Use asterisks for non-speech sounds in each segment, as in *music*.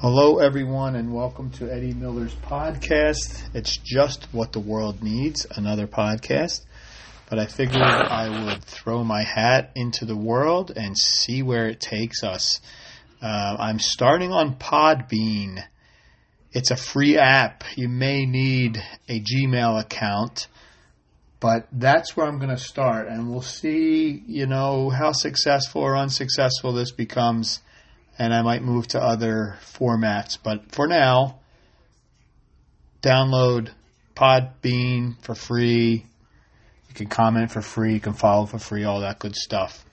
Hello, everyone, and welcome to Eddie Miller's podcast. It's just what the world needs another podcast. But I figured I would throw my hat into the world and see where it takes us. Uh, I'm starting on Podbean. It's a free app. You may need a Gmail account, but that's where I'm going to start. And we'll see, you know, how successful or unsuccessful this becomes and I might move to other formats. But for now, download Podbean for free. You can comment for free. You can follow for free. All that good stuff.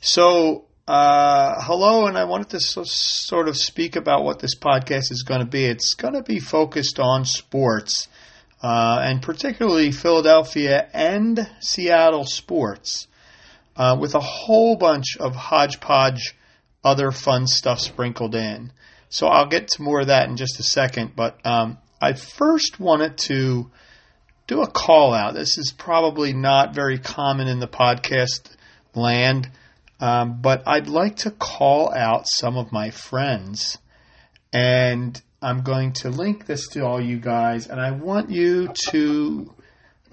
So, uh, hello, and I wanted to so, sort of speak about what this podcast is going to be. It's going to be focused on sports, uh, and particularly Philadelphia and Seattle sports, uh, with a whole bunch of hodgepodge other fun stuff sprinkled in. So I'll get to more of that in just a second. But um, I first wanted to do a call out. This is probably not very common in the podcast land, um, but I'd like to call out some of my friends. And I'm going to link this to all you guys, and I want you to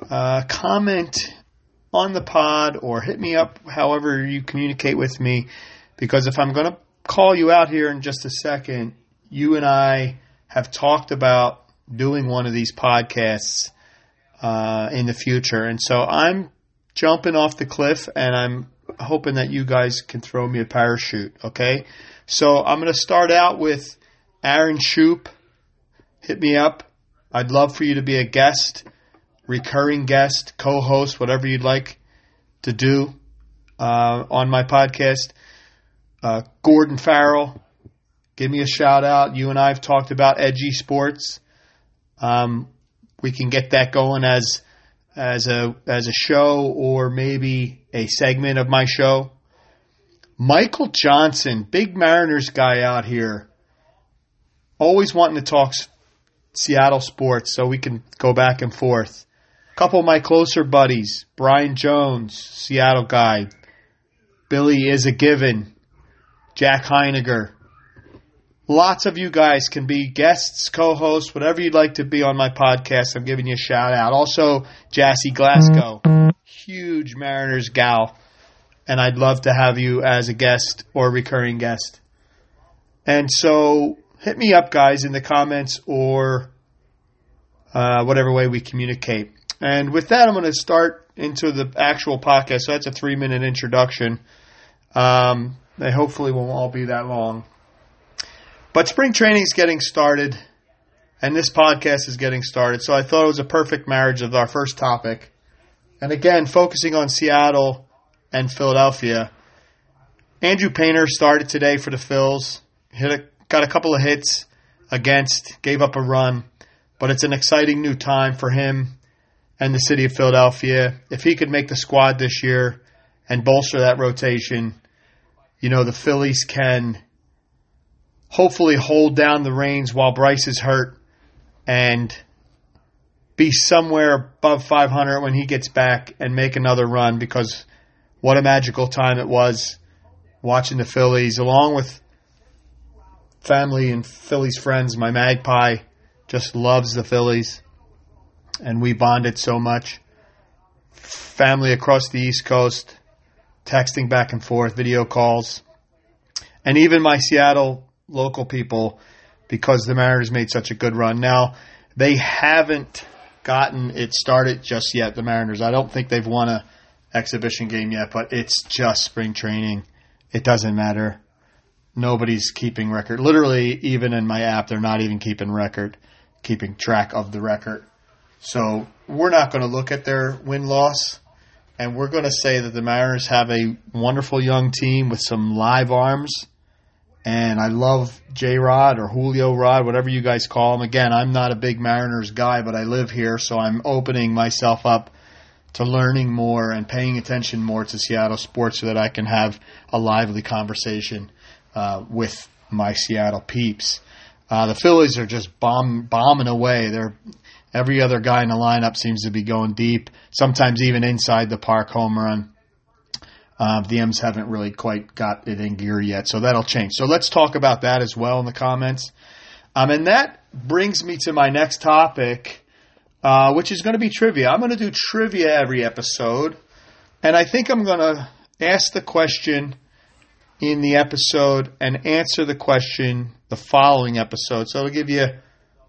uh, comment on the pod or hit me up however you communicate with me because if I'm going to call you out here in just a second, you and I have talked about doing one of these podcasts uh, in the future. And so I'm jumping off the cliff and I'm hoping that you guys can throw me a parachute. Okay. So I'm going to start out with Aaron Shoop. Hit me up. I'd love for you to be a guest, recurring guest, co host, whatever you'd like to do uh, on my podcast. Uh, Gordon Farrell, give me a shout out. You and I have talked about edgy sports. Um, we can get that going as as a as a show or maybe a segment of my show. Michael Johnson, big Mariners guy out here, always wanting to talk Seattle sports so we can go back and forth. A couple of my closer buddies, Brian Jones, Seattle guy, Billy is a given, Jack Heiniger. Lots of you guys can be guests, co-hosts, whatever you'd like to be on my podcast. I'm giving you a shout out. Also, Jassy Glasgow, huge Mariners gal, and I'd love to have you as a guest or recurring guest. And so, hit me up, guys, in the comments or uh, whatever way we communicate. And with that, I'm going to start into the actual podcast. So that's a three minute introduction. Um, they hopefully won't all be that long. But spring training is getting started, and this podcast is getting started. So I thought it was a perfect marriage of our first topic. And again, focusing on Seattle and Philadelphia. Andrew Painter started today for the Phils. Hit a, got a couple of hits against, gave up a run, but it's an exciting new time for him and the city of Philadelphia. If he could make the squad this year and bolster that rotation, you know, the Phillies can hopefully hold down the reins while Bryce is hurt and be somewhere above 500 when he gets back and make another run because what a magical time it was watching the Phillies along with family and Phillies friends. My magpie just loves the Phillies and we bonded so much. Family across the East Coast texting back and forth, video calls, and even my Seattle local people because the Mariners made such a good run. Now, they haven't gotten it started just yet, the Mariners. I don't think they've won a exhibition game yet, but it's just spring training. It doesn't matter. Nobody's keeping record. Literally, even in my app, they're not even keeping record, keeping track of the record. So we're not going to look at their win loss and we're going to say that the Mariners have a wonderful young team with some live arms. And I love J Rod or Julio Rod, whatever you guys call him. Again, I'm not a big Mariners guy, but I live here, so I'm opening myself up to learning more and paying attention more to Seattle sports so that I can have a lively conversation uh, with my Seattle peeps. Uh, the Phillies are just bomb, bombing away. They're Every other guy in the lineup seems to be going deep, sometimes even inside the park home run. Uh, the M's haven't really quite got it in gear yet, so that'll change. So let's talk about that as well in the comments. Um, and that brings me to my next topic, uh, which is going to be trivia. I'm going to do trivia every episode, and I think I'm going to ask the question in the episode and answer the question the following episode. So it'll give you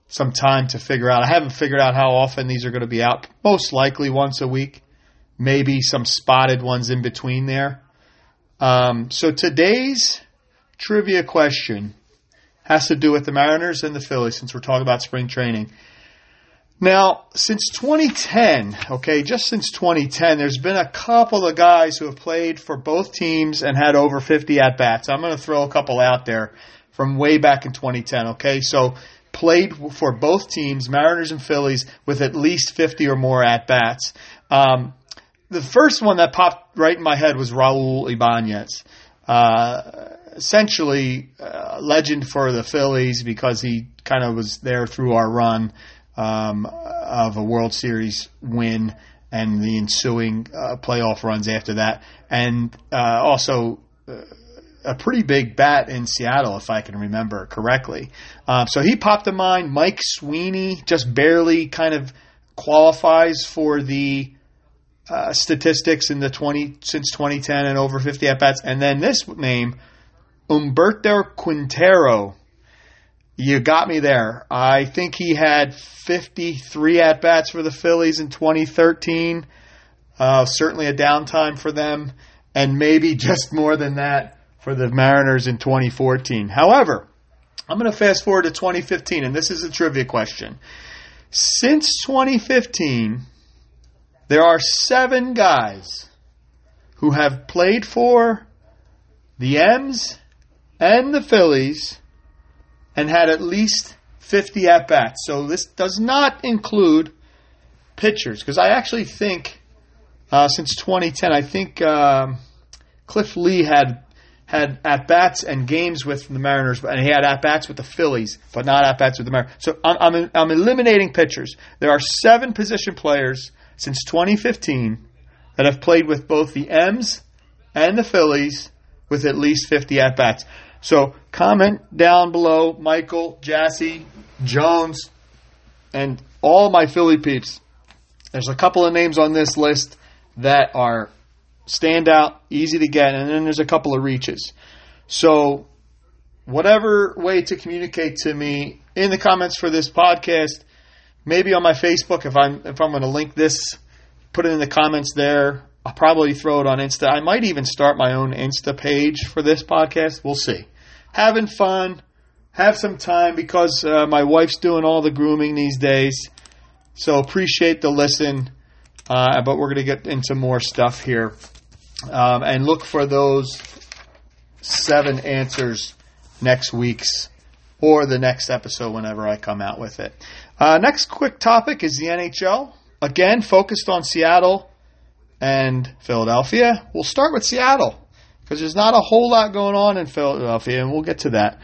some time to figure out. I haven't figured out how often these are going to be out. Most likely once a week, maybe some spotted ones in between there. Um, so today's trivia question has to do with the Mariners and the Phillies since we're talking about spring training. Now, since 2010, okay, just since 2010, there's been a couple of guys who have played for both teams and had over 50 at bats. I'm going to throw a couple out there from way back in 2010, okay? So, played for both teams, Mariners and Phillies, with at least 50 or more at bats. Um, the first one that popped right in my head was Raul Ibanez. Uh, essentially, uh, legend for the Phillies because he kind of was there through our run um, of a World Series win and the ensuing uh, playoff runs after that, and uh, also uh, a pretty big bat in Seattle, if I can remember correctly. Uh, so he popped to mind. Mike Sweeney just barely kind of qualifies for the uh, statistics in the 20 since 2010 and over 50 at bats, and then this name, Humberto Quintero you got me there. I think he had 53 at bats for the Phillies in 2013. Uh, certainly a downtime for them, and maybe *laughs* just more than that for the Mariners in 2014. However, I'm going to fast forward to 2015, and this is a trivia question. Since 2015, there are seven guys who have played for the M's and the Phillies and had at least 50 at bats. So this does not include pitchers because I actually think uh, since 2010, I think um, Cliff Lee had had at bats and games with the Mariners, and he had at bats with the Phillies, but not at bats with the Mariners. So I'm, I'm, I'm eliminating pitchers. There are seven position players since 2015 that have played with both the M's and the Phillies with at least 50 at bats. So comment down below, Michael, Jassy, Jones, and all my Philly peeps. There's a couple of names on this list that are stand out, easy to get, and then there's a couple of reaches. So whatever way to communicate to me in the comments for this podcast, maybe on my Facebook if I'm if I'm going to link this, put it in the comments there. I'll probably throw it on Insta. I might even start my own Insta page for this podcast. We'll see. Having fun, have some time because uh, my wife's doing all the grooming these days. So appreciate the listen. Uh, but we're going to get into more stuff here. Um, and look for those seven answers next week's or the next episode whenever I come out with it. Uh, next quick topic is the NHL. Again, focused on Seattle and Philadelphia. We'll start with Seattle because there's not a whole lot going on in Philadelphia, and we'll get to that.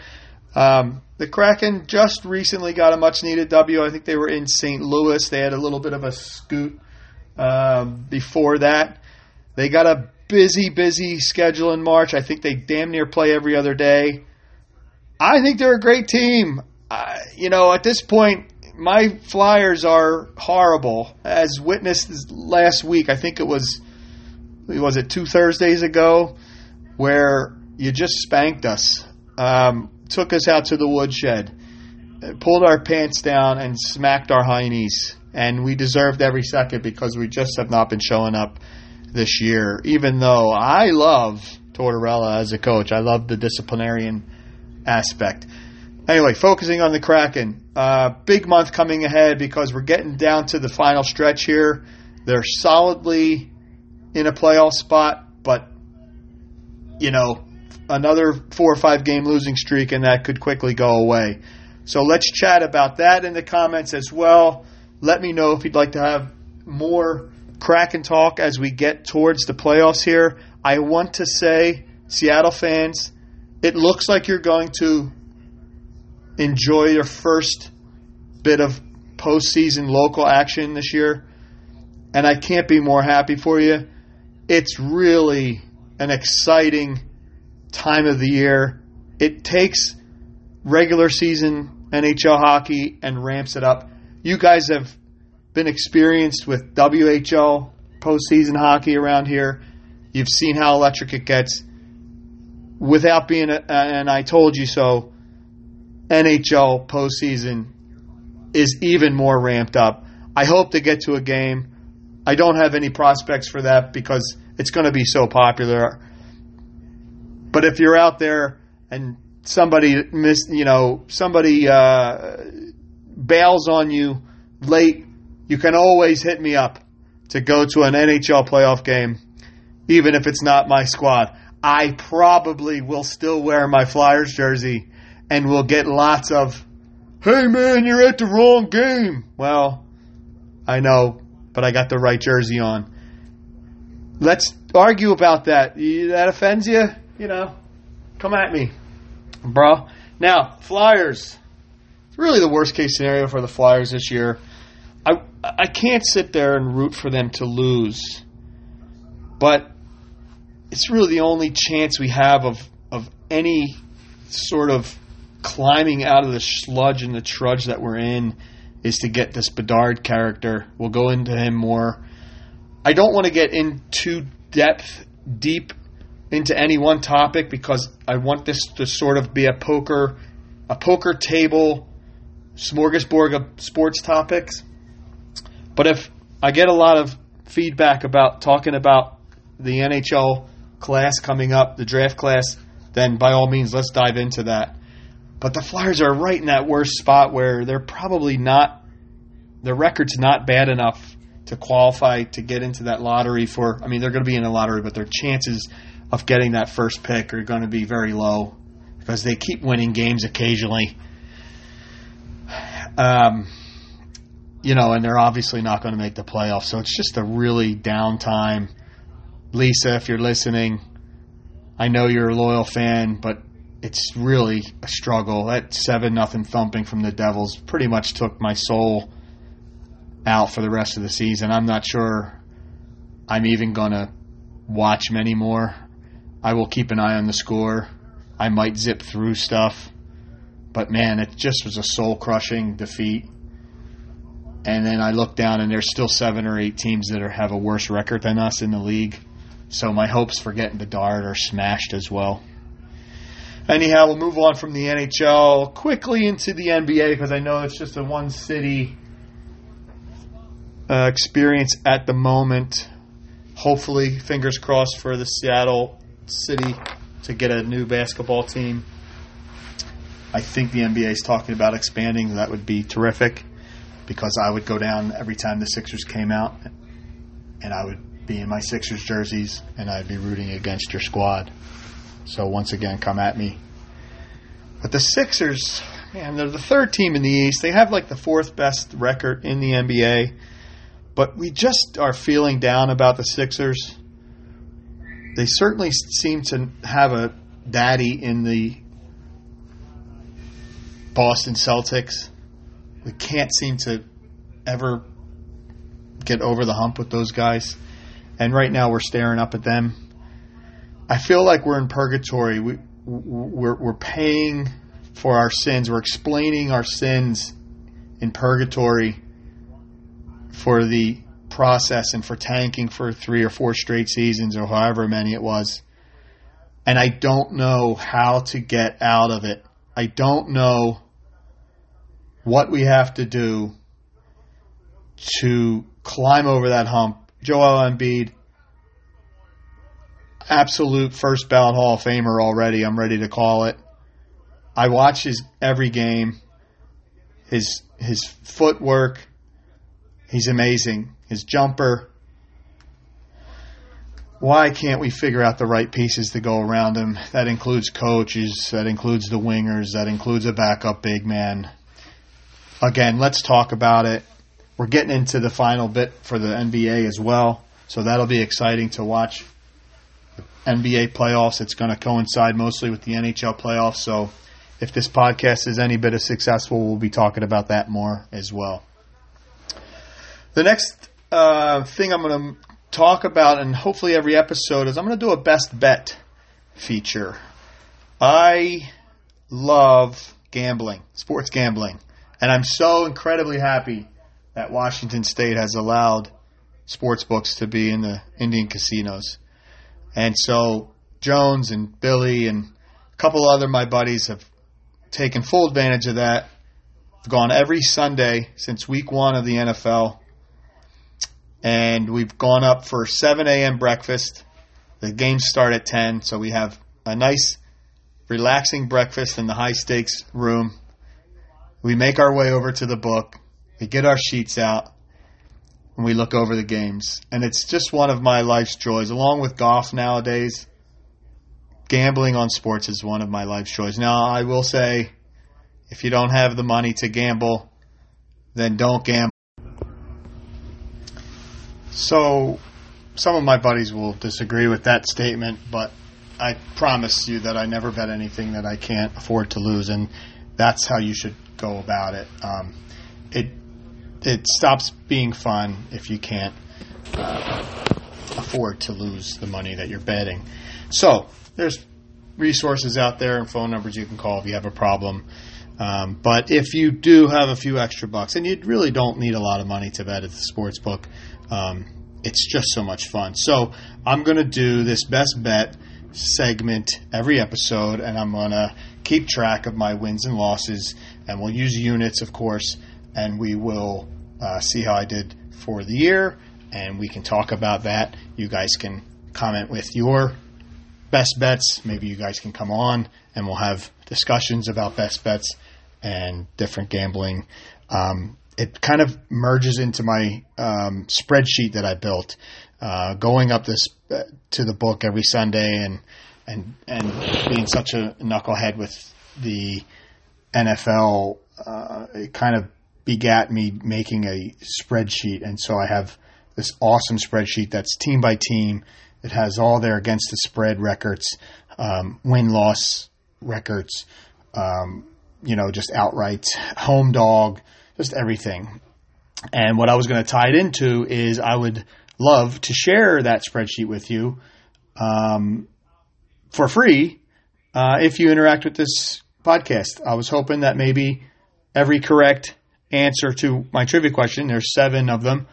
Um, the Kraken just recently got a much needed W. I think they were in St. Louis. They had a little bit of a scoot um, before that. They got a busy, busy schedule in March. I think they damn near play every other day. I think they're a great team. You know, at this point, my Flyers are horrible, as witnessed last week. I think it was was it two Thursdays ago, where you just spanked us, um, took us out to the woodshed, pulled our pants down, and smacked our high knees. And we deserved every second because we just have not been showing up this year. Even though I love Tortorella as a coach, I love the disciplinarian aspect. Anyway, focusing on the Kraken. Uh, big month coming ahead because we're getting down to the final stretch here. They're solidly in a playoff spot, but, you know, another four or five game losing streak and that could quickly go away. So let's chat about that in the comments as well. Let me know if you'd like to have more Kraken talk as we get towards the playoffs here. I want to say, Seattle fans, it looks like you're going to enjoy your first bit of postseason local action this year. And I can't be more happy for you. It's really an exciting time of the year. It takes regular season NHL hockey and ramps it up. You guys have been experienced with WHL postseason hockey around here. You've seen how electric it gets. Without being a, and I told you so, NHL postseason is even more ramped up. I hope to get to a game. I don't have any prospects for that because it's going to be so popular. But if you're out there and somebody miss, you know, somebody uh, bails on you late, you can always hit me up to go to an NHL playoff game, even if it's not my squad. I probably will still wear my Flyers jersey and will get lots of, hey man, you're at the wrong game. Well, I know, but I got the right jersey on. Let's argue about that. That offends you? You know, come at me, bro. Now, Flyers. It's really the worst case scenario for the Flyers this year. I I can't sit there and root for them to lose, but it's really the only chance we have of of any sort of climbing out of the sludge and the trudge that we're in is to get this Bedard character. We'll go into him more. I don't want to get into depth, deep into any one topic because I want this to sort of be a poker, a poker table smorgasbord of sports topics. But if I get a lot of feedback about talking about the NHL class coming up, the draft class, then by all means, let's dive into that. But the Flyers are right in that worst spot where they're probably not, their record's not bad enough to qualify to get into that lottery for, I mean, they're going to be in a lottery, but their chances of getting that first pick are going to be very low because they keep winning games occasionally. Um, you know, and they're obviously not going to make the playoffs. So it's just a really down time Lisa, if you're listening, I know you're a loyal fan, but it's really a struggle. That seven nothing thumping from the Devils pretty much took my soul out for the rest of the season. I'm not sure I'm even gonna watch them anymore. I will keep an eye on the score. I might zip through stuff, but man, it just was a soul crushing defeat. And then I look down, and there's still seven or eight teams that are, have a worse record than us in the league. So my hopes for getting Bedard are smashed as well. Anyhow, we'll move on from the NHL quickly into the NBA because I know it's just a one city uh, experience at the moment. Hopefully, fingers crossed for the Seattle City to get a new basketball team. I think the NBA is talking about expanding. That would be terrific because I would go down every time the Sixers came out and I would be in my Sixers jerseys and I'd be rooting against your squad. So once again, come at me. But the Sixers, man, they're the third team in the East. They have like the fourth best record in the NBA. But we just are feeling down about the Sixers. They certainly seem to have a daddy in the Boston Celtics. We can't seem to ever get over the hump with those guys. And right now we're staring up at them I feel like we're in purgatory. We we're, we're paying for our sins. We're explaining our sins in purgatory for the process and for tanking for three or four straight seasons or however many it was. And I don't know how to get out of it. I don't know what we have to do to climb over that hump. Joel Embiid absolute first ballot Hall of Famer already. I'm ready to call it. I watch his every game. His his footwork, he's amazing. His jumper. Why can't we figure out the right pieces to go around him? That includes coaches, that includes the wingers, that includes a backup big man. Again, let's talk about it. We're getting into the final bit for the NBA as well, so that'll be exciting to watch NBA playoffs. It's going to coincide mostly with the NHL playoffs. So if this podcast is any bit of successful, we'll be talking about that more as well. The next uh, thing I'm going to talk about, and hopefully every episode is I'm going to do a best bet feature. I love gambling, sports gambling, and I'm so incredibly happy that Washington State has allowed sports books to be in the Indian casinos. And so Jones and Billy and a couple other my buddies have taken full advantage of that. I've gone every Sunday since week one of the NFL. And we've gone up for 7 a.m. breakfast. The games start at 10, so we have a nice, relaxing breakfast in the high stakes room. We make our way over to the book. We get our sheets out and we look over the games. And it's just one of my life's joys, along with golf nowadays. Gambling on sports is one of my life's joys. Now, I will say, if you don't have the money to gamble, then don't gamble. So, some of my buddies will disagree with that statement, but I promise you that I never bet anything that I can't afford to lose, and that's how you should go about it. Um, it it stops being fun if you can't uh, afford to lose the money that you're betting. So there's resources out there and phone numbers you can call if you have a problem. Um, but if you do have a few extra bucks, and you really don't need a lot of money to bet at the sports book, um, it's just so much fun. So I'm going to do this best bet segment every episode, and I'm going to keep track of my wins and losses, and we'll use units, of course, and we will uh, see how I did for the year, and we can talk about that. You guys can comment with your best bets. Maybe you guys can come on, and we'll have discussions about best bets and different gambling. Um, it kind of merges into my um, spreadsheet that I built, uh, going up this uh, to the book every Sunday, and and and being such a knucklehead with the NFL, uh, it kind of begat me making a spreadsheet. And so I have this awesome spreadsheet that's team by team. It has all their against the spread records, um, win loss records, um, you know, just outright home dog, just everything. And what I was going to tie it into is I would love to share that spreadsheet with you um, for free uh, if you interact with this podcast. I was hoping that maybe every correct answer to my trivia question. There's seven of them.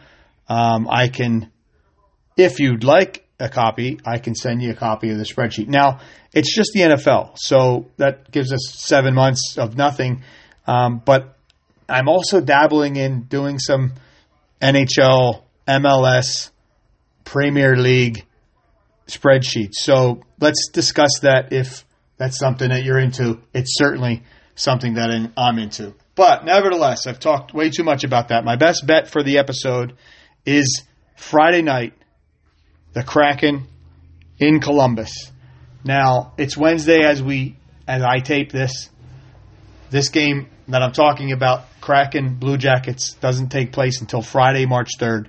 Um, I can, if you'd like a copy, I can send you a copy of the spreadsheet. Now, it's just the NFL, so that gives us seven months of nothing. Um, but I'm also dabbling in doing some NHL, MLS, Premier League spreadsheets. So let's discuss that if that's something that you're into. It's certainly something that I'm into. But nevertheless, I've talked way too much about that. My best bet for the episode is Friday night, the Kraken in Columbus. Now, it's Wednesday as we as I tape this. This game that I'm talking about, Kraken Blue Jackets, doesn't take place until Friday, March 3rd.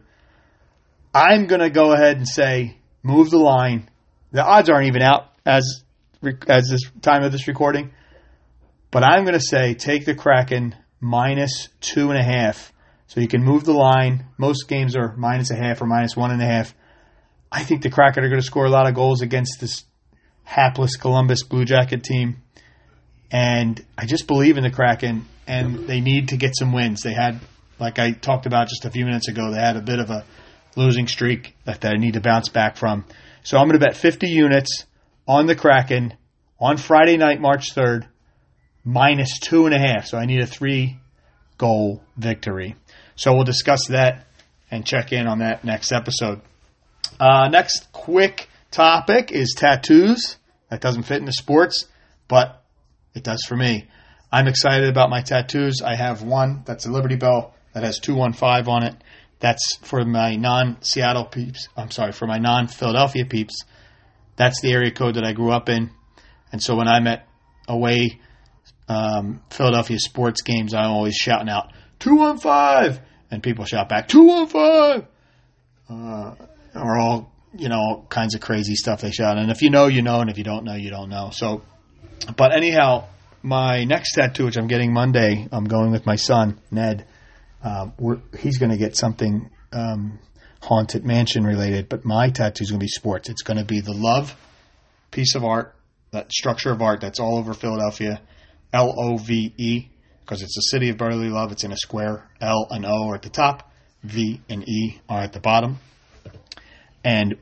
I'm going to go ahead and say move the line. The odds aren't even out as as this time of this recording, but I'm going to say take the Kraken minus two and a half. So you can move the line. Most games are minus a half or minus one and a half. I think the Kraken are going to score a lot of goals against this hapless Columbus Blue Jacket team. And I just believe in the Kraken, and they need to get some wins. They had, like I talked about just a few minutes ago, they had a bit of a losing streak that they need to bounce back from. So I'm going to bet 50 units on the Kraken on Friday night, March 3rd minus two and a half. So I need a three goal victory. So we'll discuss that and check in on that next episode. Uh, next quick topic is tattoos. That doesn't fit into sports, but it does for me. I'm excited about my tattoos. I have one that's a Liberty Bell that has 215 on it. That's for my non Seattle peeps. I'm sorry, for my non Philadelphia peeps. That's the area code that I grew up in. And so when I'm at away um, Philadelphia sports games, I'm always shouting out two one five, and people shout back two one five, uh, or all you know all kinds of crazy stuff they shout. And if you know, you know, and if you don't know, you don't know. So, but anyhow, my next tattoo, which I'm getting Monday, I'm going with my son Ned. Uh, he's going to get something um, haunted mansion related, but my tattoo is going to be sports. It's going to be the love piece of art, that structure of art that's all over Philadelphia, L O V E, because it's the city of brotherly love. It's in a square. L and O are at the top, V and E are at the bottom, and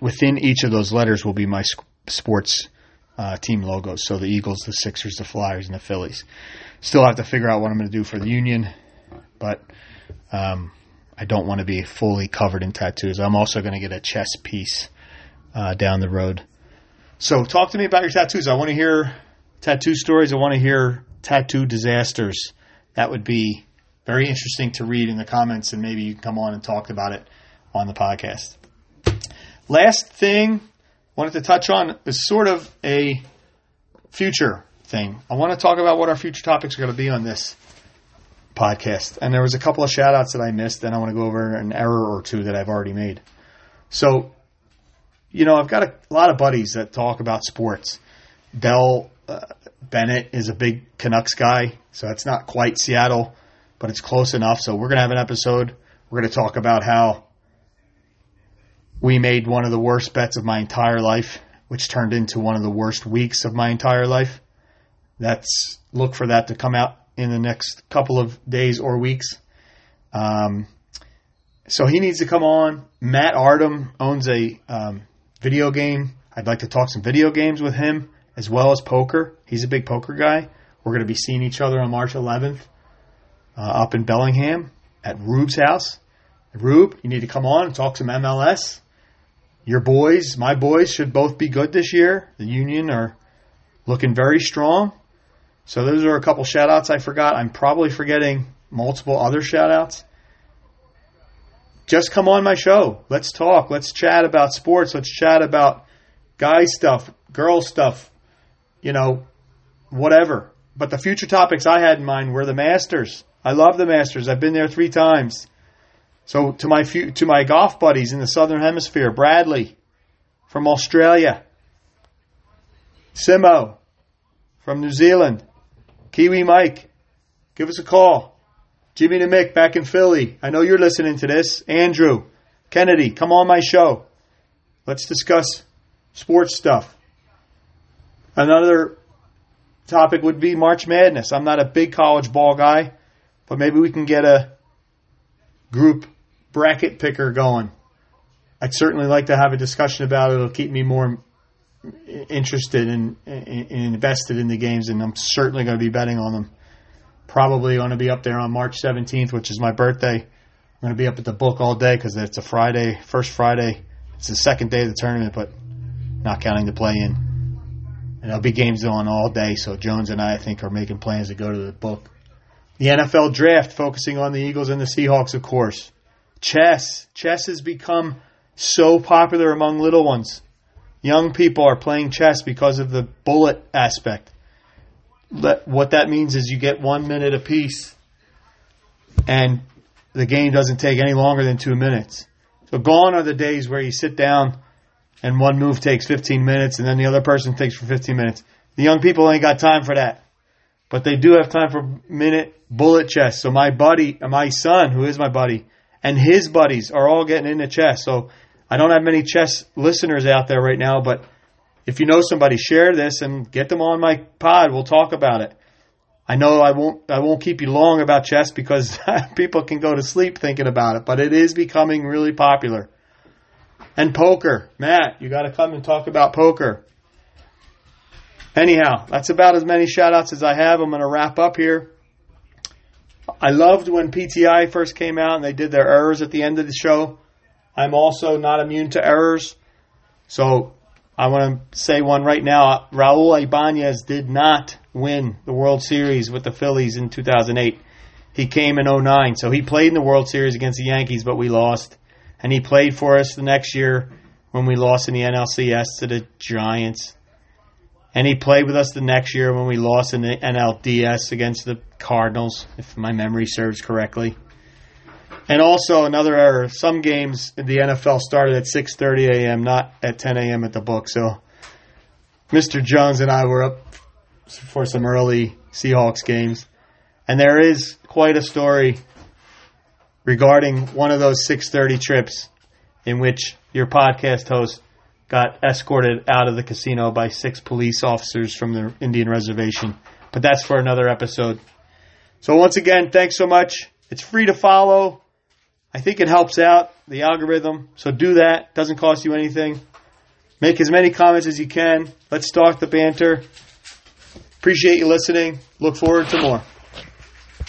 within each of those letters will be my sports uh, team logos. So the Eagles, the Sixers, the Flyers, and the Phillies. Still have to figure out what I'm going to do for the Union, but um, I don't want to be fully covered in tattoos. I'm also going to get a chest piece uh, down the road. So talk to me about your tattoos. I want to hear tattoo stories. I want to hear tattoo disasters. That would be very interesting to read in the comments, and maybe you can come on and talk about it on the podcast. Last thing wanted to touch on is sort of a future thing. I want to talk about what our future topics are going to be on this podcast. And there was a couple of shout outs that I missed, and I want to go over an error or two that I've already made. So, you know, I've got a lot of buddies that talk about sports. Dell uh, Bennett is a big Canucks guy, so it's not quite Seattle, but it's close enough. So we're going to have an episode. We're going to talk about how we made one of the worst bets of my entire life, which turned into one of the worst weeks of my entire life. That's look for that to come out in the next couple of days or weeks. Um, so he needs to come on. Matt Artem owns a um, video game. I'd like to talk some video games with him as well as poker. He's a big poker guy. We're going to be seeing each other on March 11th uh, up in Bellingham at Rube's house. Rube, you need to come on and talk some MLS. Your boys, my boys, should both be good this year. The Union are looking very strong. So those are a couple shout outs I forgot. I'm probably forgetting multiple other shout outs. Just come on my show. Let's talk. Let's chat about sports. Let's chat about guy stuff, girl stuff, you know, whatever. But the future topics I had in mind were the Masters. I love the Masters. I've been there three times. So to my few, to my golf buddies in the Southern Hemisphere, Bradley from Australia, Simo from New Zealand, Kiwi Mike, give us a call. Jimmy the Mick back in Philly. I know you're listening to this. Andrew, Kennedy, come on my show. Let's discuss sports stuff. Another topic would be March Madness. I'm not a big college ball guy, but maybe we can get a group bracket picker going. I'd certainly like to have a discussion about it. It'll keep me more interested and in, in, invested in the games, and I'm certainly going to be betting on them. Probably going to be up there on March 17th, which is my birthday. I'm going to be up at the book all day because it's a Friday, first Friday. It's the second day of the tournament, but not counting the play in. And there'll be games on all day, so Jones and I, I think, are making plans to go to the book. The NFL draft, focusing on the Eagles and the Seahawks, of course. Chess. Chess has become so popular among little ones. Young people are playing chess because of the bullet aspect. What that means is you get one minute apiece, and the game doesn't take any longer than two minutes. So gone are the days where you sit down and one move takes 15 minutes and then the other person takes for 15 minutes. The young people ain't got time for that. But they do have time for minute bullet chess. So my buddy, my son, who is my buddy, and his buddies are all getting into chess. So I don't have many chess listeners out there right now, but if you know somebody, share this and get them on my pod. We'll talk about it. I know I won't I won't keep you long about chess because *laughs* people can go to sleep thinking about it, but it is becoming really popular. And poker, Matt, you got to come and talk about poker. Anyhow, that's about as many shout outs as I have. I'm going to wrap up here. I loved when PTI first came out and they did their errors at the end of the show. I'm also not immune to errors. So I want to say one right now. Raul Ibanez did not win the World Series with the Phillies in 2008. He came in 09. So he played in the World Series against the Yankees, but we lost. And he played for us the next year when we lost in the NLCS to the Giants. And he played with us the next year when we lost in the NLDS against the Cardinals, if my memory serves correctly. And also another error: some games in the NFL started at 6:30 a.m., not at 10 a.m. at the book. So, Mr. Jones and I were up for some early Seahawks games, and there is quite a story regarding one of those 6:30 trips. in which your podcast host got escorted out of the casino by six police officers from the Indian reservation. But that's for another episode. So once again, thanks so much. It's free to follow. I think it helps out the algorithm. So do that. Doesn't cost you anything. Make as many comments as you can. Let's start the banter. Appreciate you listening. Look forward to more.